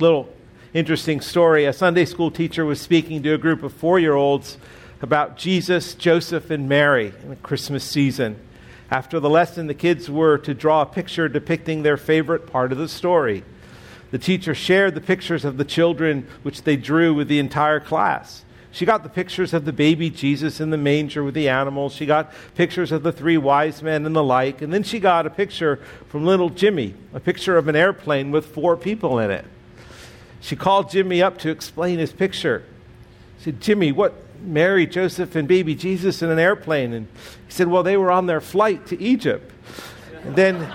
Little interesting story. A Sunday school teacher was speaking to a group of four year olds about Jesus, Joseph, and Mary in the Christmas season. After the lesson, the kids were to draw a picture depicting their favorite part of the story. The teacher shared the pictures of the children which they drew with the entire class. She got the pictures of the baby Jesus in the manger with the animals. She got pictures of the three wise men and the like. And then she got a picture from little Jimmy, a picture of an airplane with four people in it. She called Jimmy up to explain his picture. She said, Jimmy, what, Mary, Joseph, and baby Jesus in an airplane. And he said, Well, they were on their flight to Egypt. And then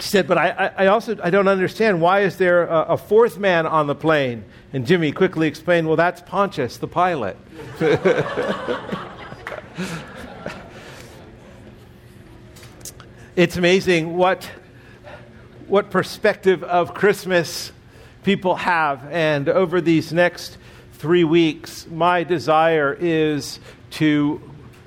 she said, But I, I also I don't understand. Why is there a, a, fourth man on the plane? And Jimmy quickly explained, Well, that's Pontius, the pilot. it's amazing what, what perspective of Christmas people have. And over these next three weeks, my desire is to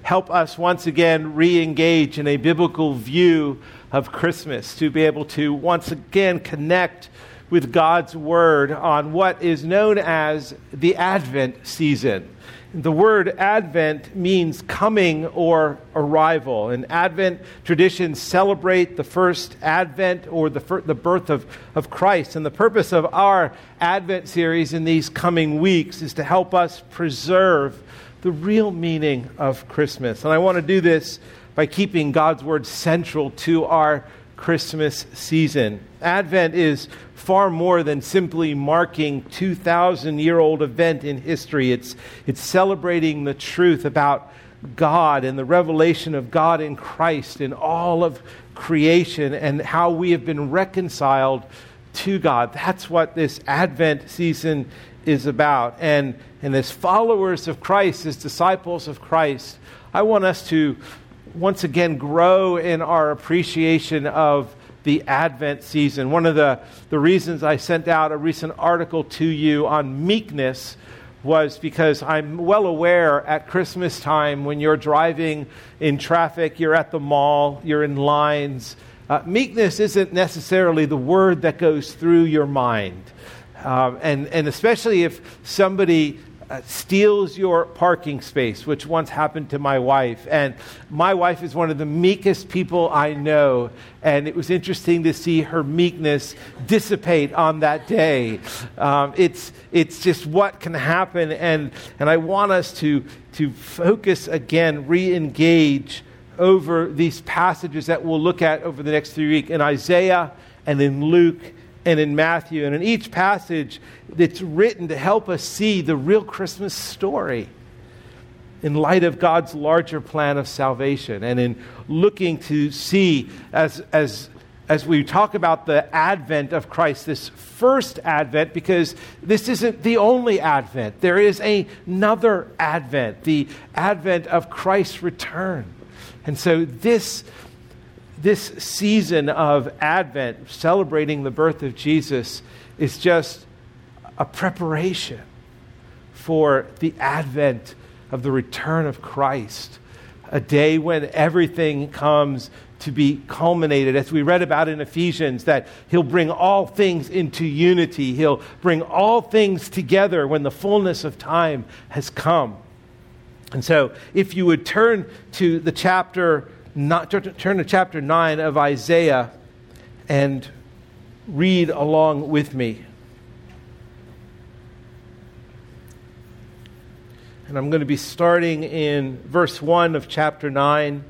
help us once again re engage in a biblical view of Christmas, to be able to once again connect with God's Word on what is known as the Advent season. The word Advent means coming or arrival. And Advent traditions celebrate the first Advent or the, fir- the birth of, of Christ. And the purpose of our Advent series in these coming weeks is to help us preserve the real meaning of Christmas. And I want to do this by keeping God's Word central to our Christmas season. Advent is far more than simply marking 2,000 year old event in history. It's, it's celebrating the truth about God and the revelation of God in Christ in all of creation and how we have been reconciled to God. That's what this Advent season is about. And, and as followers of Christ, as disciples of Christ, I want us to once again grow in our appreciation of the Advent season. One of the, the reasons I sent out a recent article to you on meekness was because I'm well aware at Christmas time when you're driving in traffic, you're at the mall, you're in lines. Uh, meekness isn't necessarily the word that goes through your mind. Um, and, and especially if somebody uh, steals your parking space, which once happened to my wife. And my wife is one of the meekest people I know. And it was interesting to see her meekness dissipate on that day. Um, it's, it's just what can happen. And, and I want us to, to focus again, re engage over these passages that we'll look at over the next three weeks in Isaiah and in Luke and in Matthew. And in each passage, it's written to help us see the real Christmas story in light of God's larger plan of salvation and in looking to see as, as, as we talk about the advent of Christ, this first advent, because this isn't the only advent. There is a, another advent, the advent of Christ's return. And so this this season of Advent, celebrating the birth of Jesus, is just a preparation for the advent of the return of Christ, a day when everything comes to be culminated. As we read about in Ephesians, that He'll bring all things into unity, He'll bring all things together when the fullness of time has come. And so, if you would turn to the chapter not, turn to chapter 9 of Isaiah and read along with me. And I'm going to be starting in verse 1 of chapter 9.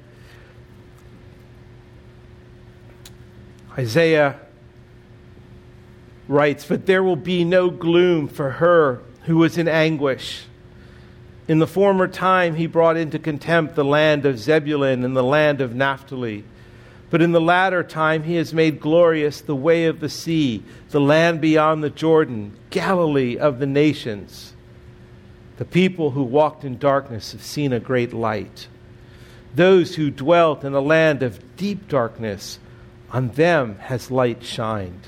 Isaiah writes, But there will be no gloom for her who was in anguish. In the former time, he brought into contempt the land of Zebulun and the land of Naphtali. But in the latter time, he has made glorious the way of the sea, the land beyond the Jordan, Galilee of the nations. The people who walked in darkness have seen a great light. Those who dwelt in a land of deep darkness, on them has light shined.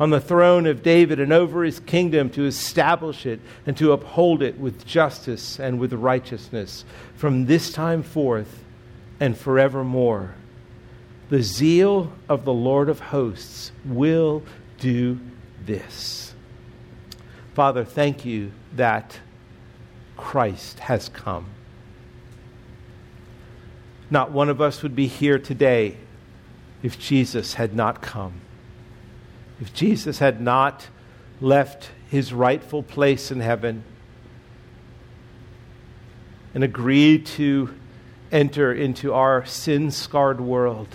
On the throne of David and over his kingdom to establish it and to uphold it with justice and with righteousness from this time forth and forevermore. The zeal of the Lord of hosts will do this. Father, thank you that Christ has come. Not one of us would be here today if Jesus had not come. If Jesus had not left his rightful place in heaven and agreed to enter into our sin scarred world,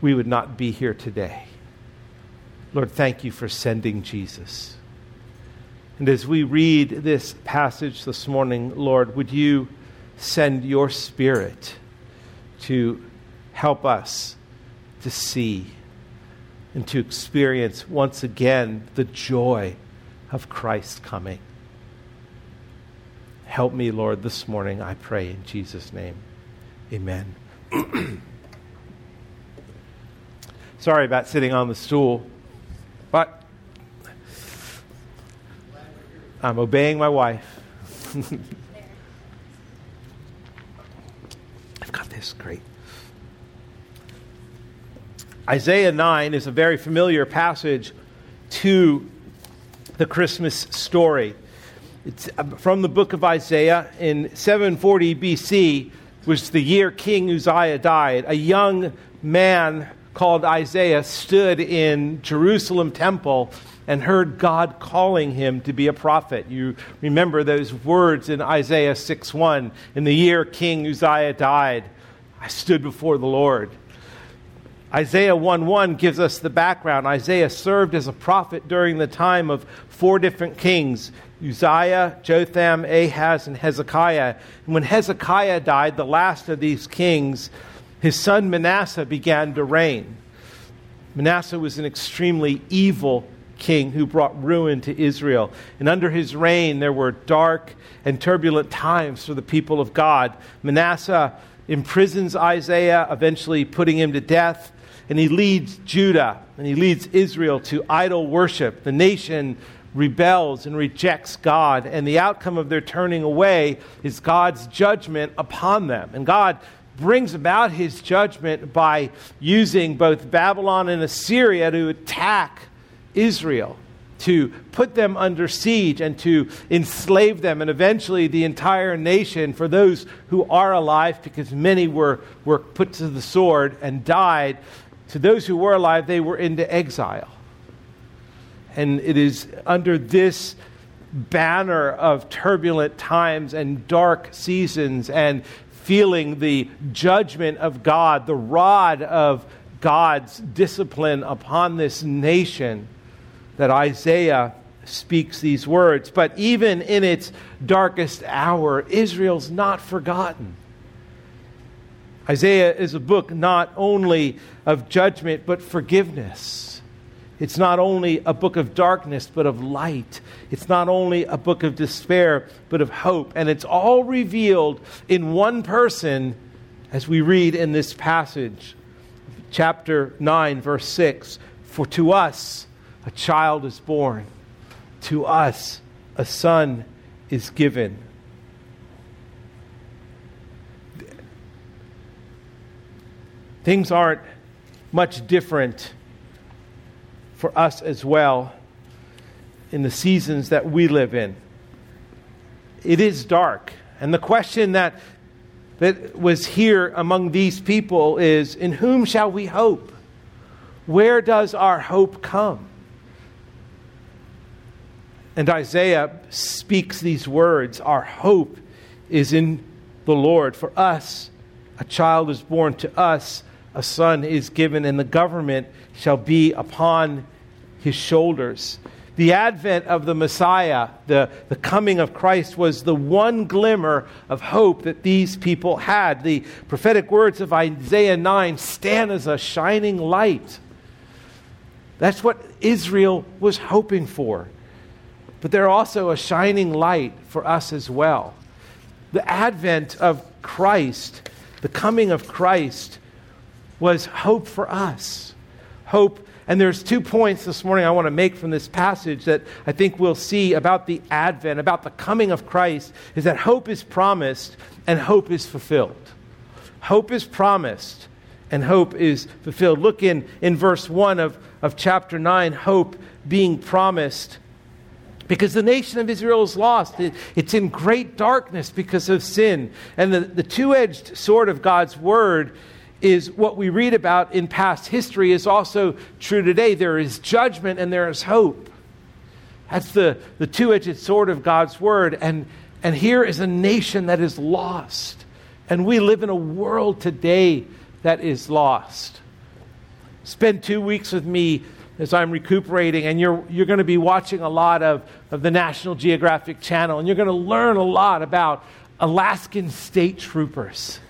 we would not be here today. Lord, thank you for sending Jesus. And as we read this passage this morning, Lord, would you send your Spirit to help us to see and to experience once again the joy of Christ coming. Help me, Lord, this morning, I pray in Jesus' name. Amen. Sorry about sitting on the stool, but I'm obeying my wife. I've got this. Great. Isaiah 9 is a very familiar passage to the Christmas story. It's uh, from the book of Isaiah in 740 BC, was the year King Uzziah died. A young man called Isaiah stood in Jerusalem temple and heard God calling him to be a prophet. You remember those words in Isaiah 6:1, in the year King Uzziah died, I stood before the Lord. Isaiah 1:1 gives us the background. Isaiah served as a prophet during the time of four different kings Uzziah, Jotham, Ahaz, and Hezekiah. And when Hezekiah died, the last of these kings, his son Manasseh began to reign. Manasseh was an extremely evil king who brought ruin to Israel. And under his reign, there were dark and turbulent times for the people of God. Manasseh imprisons Isaiah, eventually putting him to death. And he leads Judah and he leads Israel to idol worship. The nation rebels and rejects God, and the outcome of their turning away is God's judgment upon them. And God brings about his judgment by using both Babylon and Assyria to attack Israel, to put them under siege and to enslave them, and eventually the entire nation, for those who are alive, because many were, were put to the sword and died. To those who were alive, they were into exile. And it is under this banner of turbulent times and dark seasons and feeling the judgment of God, the rod of God's discipline upon this nation, that Isaiah speaks these words. But even in its darkest hour, Israel's not forgotten. Isaiah is a book not only of judgment, but forgiveness. It's not only a book of darkness, but of light. It's not only a book of despair, but of hope. And it's all revealed in one person as we read in this passage, chapter 9, verse 6. For to us a child is born, to us a son is given. Things aren't much different for us as well in the seasons that we live in. It is dark. And the question that that was here among these people is In whom shall we hope? Where does our hope come? And Isaiah speaks these words Our hope is in the Lord. For us, a child is born to us, a son is given, and the government shall be upon his shoulders. The advent of the Messiah, the, the coming of Christ, was the one glimmer of hope that these people had. The prophetic words of Isaiah 9 stand as a shining light. That's what Israel was hoping for. But they're also a shining light for us as well. The advent of Christ, the coming of Christ, was hope for us. Hope and there's two points this morning I want to make from this passage that I think we'll see about the advent, about the coming of Christ, is that hope is promised and hope is fulfilled. Hope is promised and hope is fulfilled. Look in, in verse 1 of, of chapter 9, hope being promised. Because the nation of Israel is lost. It, it's in great darkness because of sin. And the, the two edged sword of God's word is what we read about in past history is also true today. There is judgment and there is hope. That's the, the two edged sword of God's word. And, and here is a nation that is lost. And we live in a world today that is lost. Spend two weeks with me as I'm recuperating, and you're, you're going to be watching a lot of, of the National Geographic Channel, and you're going to learn a lot about Alaskan state troopers.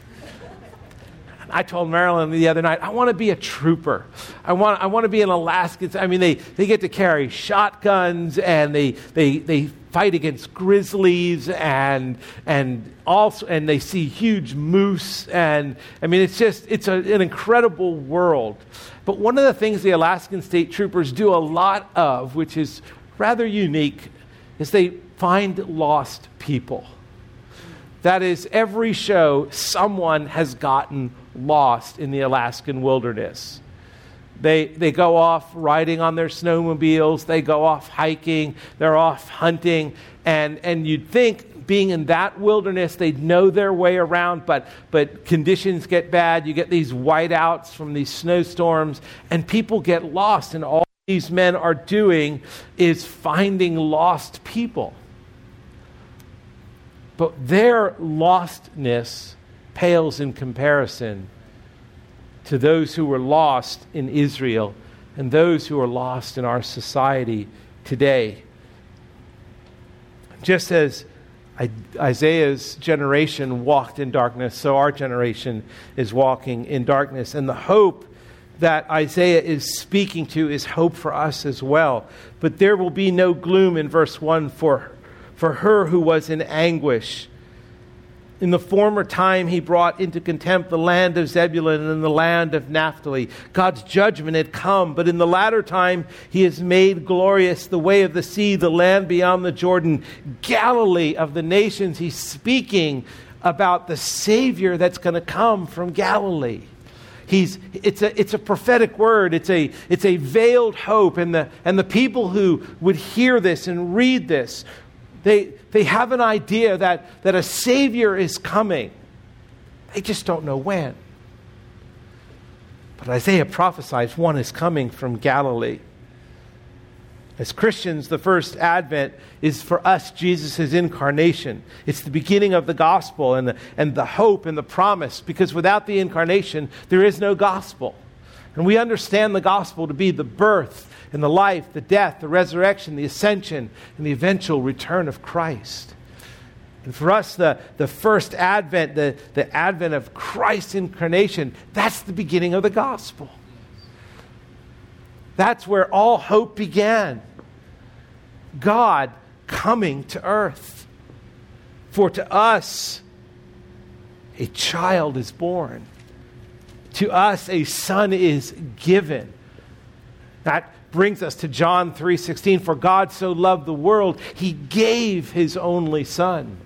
I told Marilyn the other night, I want to be a trooper. I want, I want to be an Alaskan. I mean, they, they get to carry shotguns and they, they, they fight against grizzlies and, and, also, and they see huge moose. And I mean, it's just, it's a, an incredible world. But one of the things the Alaskan state troopers do a lot of, which is rather unique, is they find lost people. That is, every show, someone has gotten lost in the Alaskan wilderness. They, they go off riding on their snowmobiles, they go off hiking, they're off hunting, and, and you'd think being in that wilderness, they'd know their way around, but, but conditions get bad. You get these whiteouts from these snowstorms, and people get lost, and all these men are doing is finding lost people. But their lostness pales in comparison to those who were lost in Israel and those who are lost in our society today. Just as Isaiah's generation walked in darkness, so our generation is walking in darkness. And the hope that Isaiah is speaking to is hope for us as well. But there will be no gloom in verse 1 for, for her who was in anguish in the former time, he brought into contempt the land of Zebulun and the land of Naphtali. God's judgment had come, but in the latter time, he has made glorious the way of the sea, the land beyond the Jordan, Galilee of the nations. He's speaking about the Savior that's going to come from Galilee. He's, it's, a, it's a prophetic word. It's a, it's a veiled hope. And the, and the people who would hear this and read this they, they have an idea that, that a Savior is coming. They just don't know when. But Isaiah prophesies one is coming from Galilee. As Christians, the first advent is for us Jesus' incarnation. It's the beginning of the gospel and the, and the hope and the promise, because without the incarnation, there is no gospel. And we understand the gospel to be the birth and the life, the death, the resurrection, the ascension, and the eventual return of Christ. And for us, the, the first advent, the, the advent of Christ's incarnation, that's the beginning of the gospel. That's where all hope began. God coming to earth. For to us, a child is born. To us, a son is given. That brings us to John 3:16 for God so loved the world he gave his only son.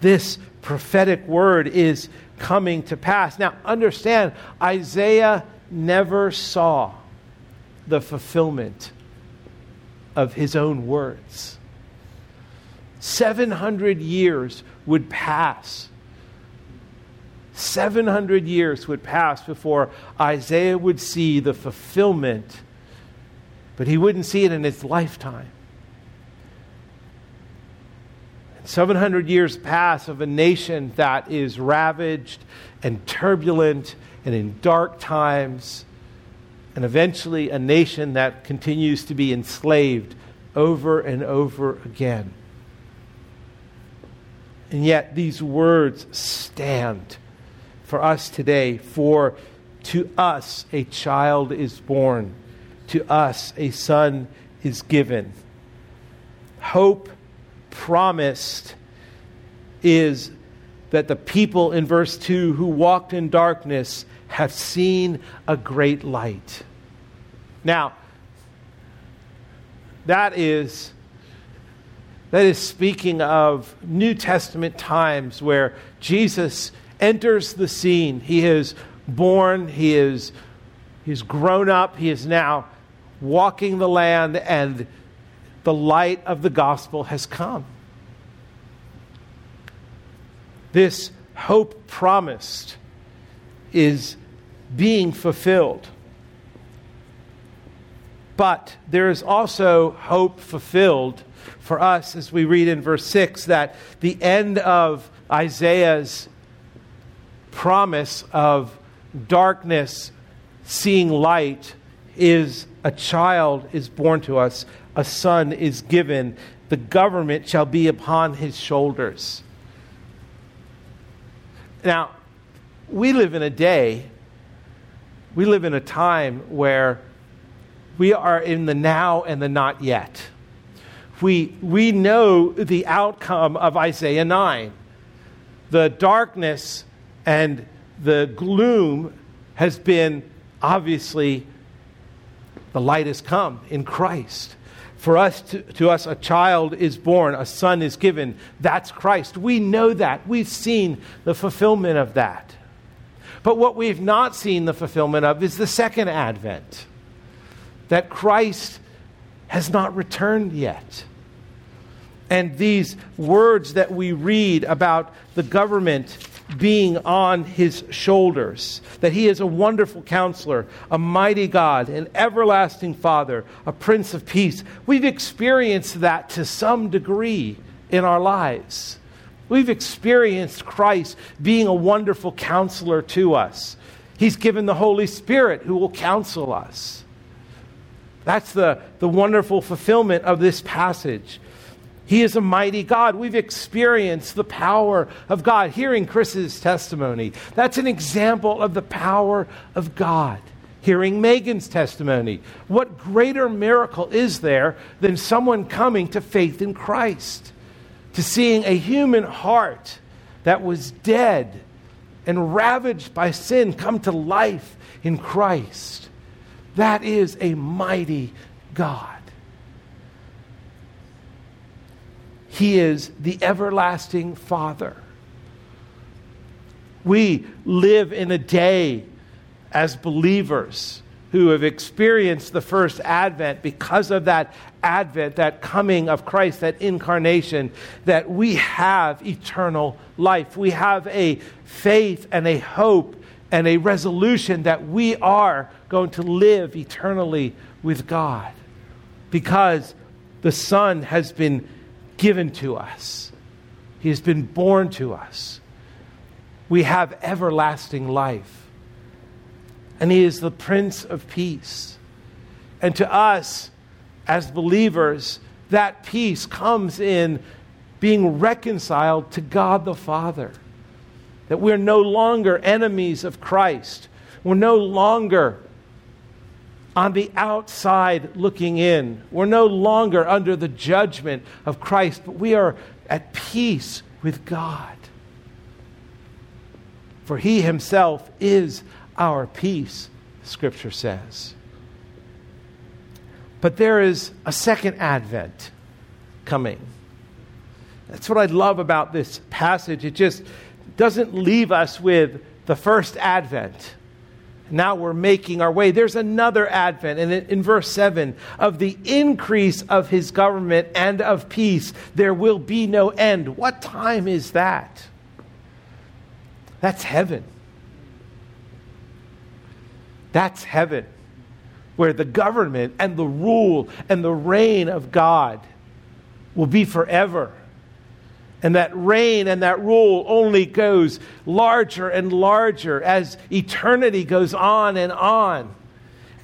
This prophetic word is coming to pass. Now understand Isaiah never saw the fulfillment of his own words. 700 years would pass 700 years would pass before Isaiah would see the fulfillment, but he wouldn't see it in his lifetime. 700 years pass of a nation that is ravaged and turbulent and in dark times, and eventually a nation that continues to be enslaved over and over again. And yet, these words stand for us today. For to us a child is born, to us a son is given. Hope promised is that the people in verse 2 who walked in darkness have seen a great light. Now, that is that is speaking of New Testament times where Jesus enters the scene. He is born, he is he's grown up, he is now walking the land and the light of the gospel has come. This hope promised is being fulfilled. But there is also hope fulfilled for us as we read in verse 6 that the end of Isaiah's promise of darkness seeing light is a child is born to us, a son is given, the government shall be upon his shoulders. Now, we live in a day, we live in a time where we are in the now and the not yet. We, we know the outcome of Isaiah 9. The darkness and the gloom has been obviously the light has come in Christ. For us, to, to, us, a child is born, a son is given. That's Christ. We know that. We've seen the fulfillment of that. But what we've not seen the fulfillment of is the second advent that Christ has not returned yet. And these words that we read about the government being on his shoulders, that he is a wonderful counselor, a mighty God, an everlasting Father, a Prince of Peace. We've experienced that to some degree in our lives. We've experienced Christ being a wonderful counselor to us. He's given the Holy Spirit who will counsel us. That's the, the wonderful fulfillment of this passage. He is a mighty God. We've experienced the power of God. Hearing Chris's testimony, that's an example of the power of God. Hearing Megan's testimony, what greater miracle is there than someone coming to faith in Christ? To seeing a human heart that was dead and ravaged by sin come to life in Christ. That is a mighty God. He is the everlasting Father. We live in a day as believers who have experienced the first advent because of that advent, that coming of Christ, that incarnation, that we have eternal life. We have a faith and a hope and a resolution that we are going to live eternally with God because the Son has been given to us, He has been born to us. We have everlasting life. And He is the Prince of Peace. And to us, as believers, that peace comes in being reconciled to God the Father. That we're no longer enemies of Christ. We're no longer on the outside looking in. We're no longer under the judgment of Christ, but we are at peace with God. For he himself is our peace, Scripture says. But there is a second advent coming. That's what I love about this passage. It just doesn't leave us with the first advent now we're making our way. There's another advent, and in, verse 7 of the increase of his government and of peace, there will be no end. What time is that? That's heaven. That's heaven, where the government and the rule and the reign of God will be forever. And that reign and that rule only goes larger and larger as eternity goes on and on.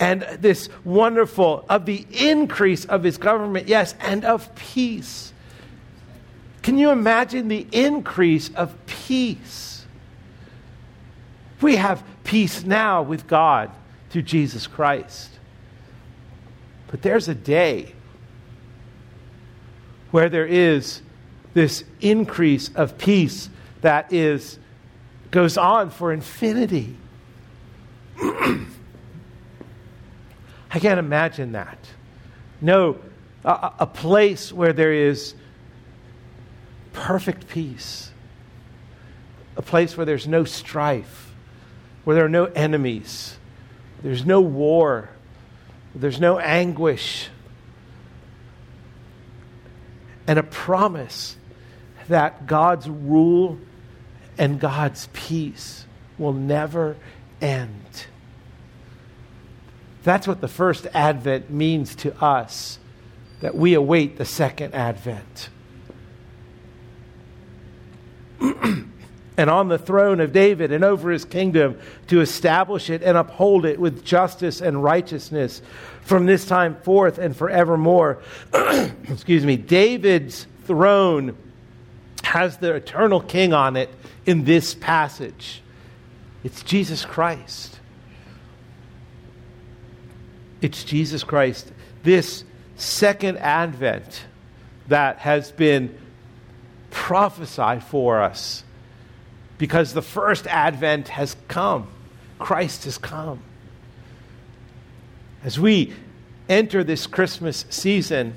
And this wonderful, of the increase of his government, yes, and of peace. Can you imagine the increase of peace? We have peace now with God through Jesus Christ. But there's a day where there is this increase of peace that is goes on for infinity. I can't imagine that. No, a, a, place where there is perfect peace, a place where there's no strife, where there are no enemies, there's no war, there's no anguish, and a promise that God's rule and God's peace will never end. That's what the first advent means to us, that we await the second advent. and on the throne of David and over his kingdom to establish it and uphold it with justice and righteousness from this time forth and forevermore. Excuse me. David's throne has the eternal king on it in this passage. It's Jesus Christ. It's Jesus Christ. This second advent that has been prophesied for us because the first advent has come. Christ has come. As we enter this Christmas season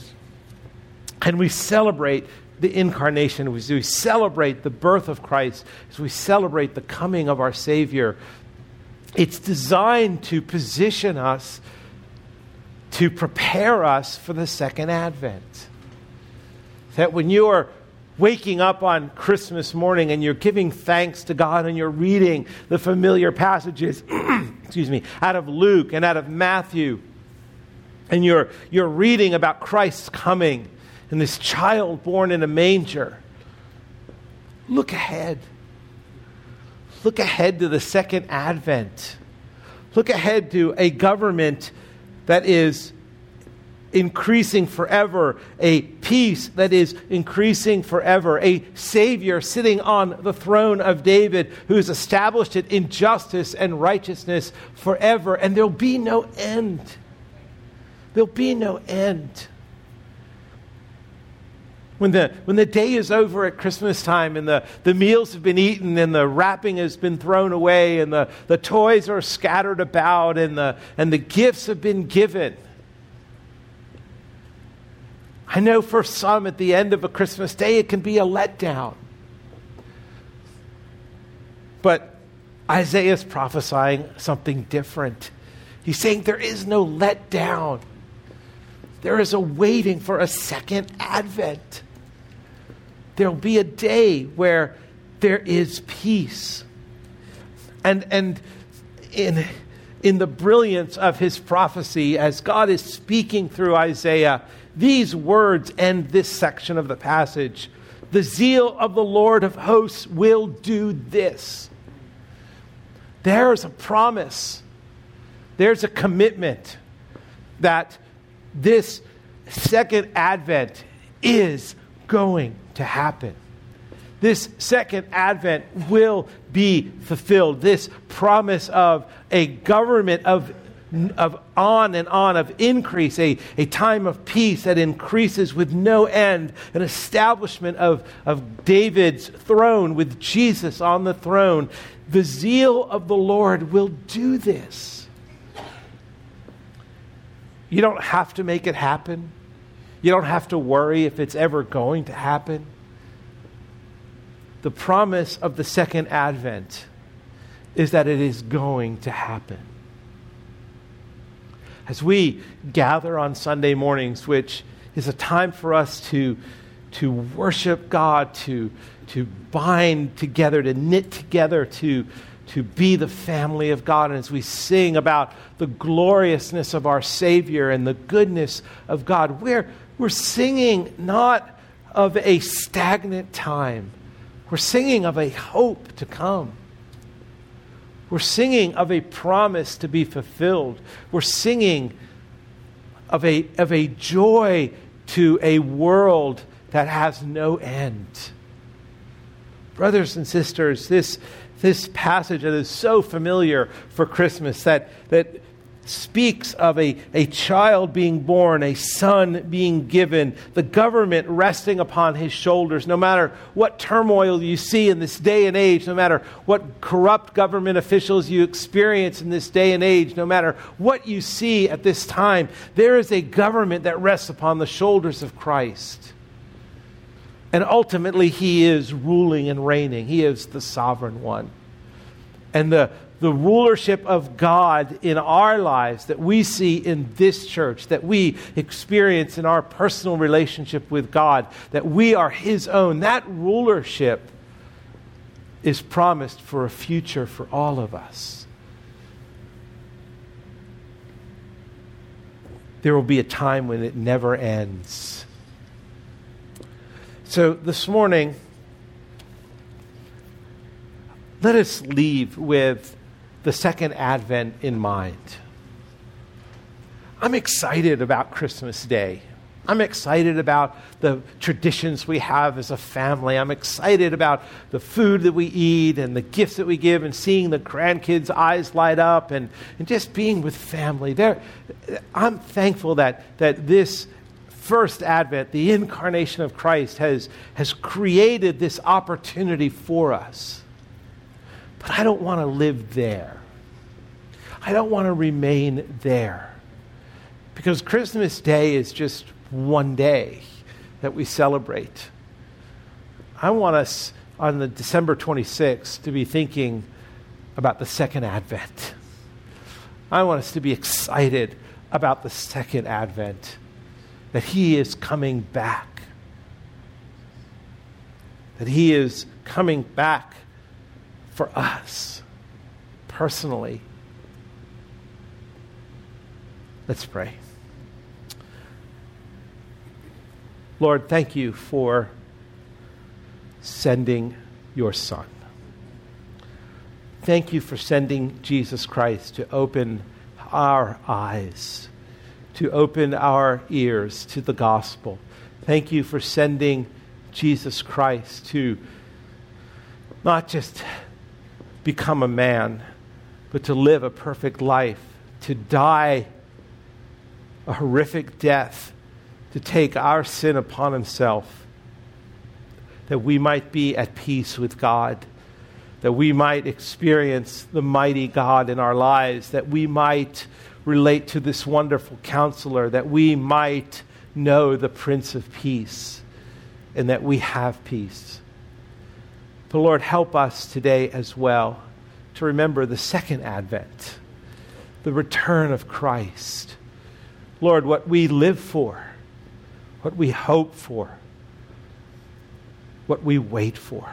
and we celebrate the incarnation, as we celebrate the birth of Christ, as we celebrate the coming of our Savior, it's designed to position us, to prepare us for the second advent. That when you are waking up on Christmas morning and you're giving thanks to God and you're reading the familiar passages, excuse me, out of Luke and out of Matthew, and you're, you're reading about Christ's coming and this child born in a manger, look ahead. Look ahead to the second advent. Look ahead to a government that is increasing forever, a peace that is increasing forever, a Savior sitting on the throne of David who has established it in justice and righteousness forever, and there'll be no end. There'll be no end. When the, when the day is over at Christmas time and the, the meals have been eaten and the wrapping has been thrown away and the, the toys are scattered about and the, and the gifts have been given, I know for some at the end of a Christmas day it can be a letdown. But Isaiah is prophesying something different. He's saying there is no letdown. There is a waiting for a second advent. There'll be a day where there is peace. And, and in, in the brilliance of his prophecy, as God is speaking through Isaiah, these words end this section of the passage. The zeal of the Lord of hosts will do this. There's a promise, there's a commitment that this second advent is going to happen. This second advent will be fulfilled. This promise of a government of of on and on of increase, a, a time of peace that increases with no end, an establishment of, of David's throne with Jesus on the throne. The zeal of the Lord will do this. You don't have to make it happen. You don't have to worry if it's ever going to happen. The promise of the second advent is that it is going to happen as we gather on Sunday mornings, which is a time for us to to worship God, to, to bind together, to knit together, to, to be the family of God. And as we sing about the gloriousness of our Savior and the goodness of God, we're, we're singing not of a stagnant time, we're singing of a hope to come. We're singing of a promise to be fulfilled. We're singing of a, of a joy to a world that has no end. Brothers and sisters, this, this passage that is so familiar for Christmas that, that speaks of a, a child being born, a son being given, the government resting upon his shoulders. No matter what turmoil you see in this day and age, no matter what corrupt government officials you experience in this day and age, no matter what you see at this time, there is a government that rests upon the shoulders of Christ. And ultimately, he is ruling and reigning. He is the sovereign one. And the, the rulership of God in our lives that we see in this church, that we experience in our personal relationship with God, that we are His own, that rulership is promised for a future for all of us. There will be a time when it never ends. So this morning, let us leave with the second advent in mind. I'm excited about Christmas Day. I'm excited about the traditions we have as a family. I'm excited about the food that we eat and the gifts that we give and seeing the grandkids' eyes light up and, and just being with family. There, I'm thankful that, that this first advent, the incarnation of Christ, has, has created this opportunity for us. But I don't want to live there. I don't want to remain there. Because Christmas Day is just one day that we celebrate. I want us on the December 26th to be thinking about the second advent. I want us to be excited about the second advent, that He is coming back. That He is coming back for us personally. Let's pray. Lord, thank you for sending your Son. Thank you for sending Jesus Christ to open our eyes, to open our ears to the gospel. Thank you for sending Jesus Christ to not just become a man, but to live a perfect life, to die a horrific death, to take our sin upon himself, that we might be at peace with God, that we might experience the mighty God in our lives, that we might relate to this wonderful counselor, that we might know the Prince of Peace, and that we have peace. But Lord, help us today as well to remember the second advent, the return of Christ. Lord, what we live for, what we hope for, what we wait for.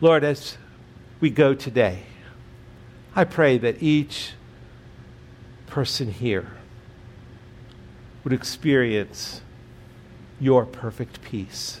Lord, as we go today, I pray that each person here would experience your perfect peace.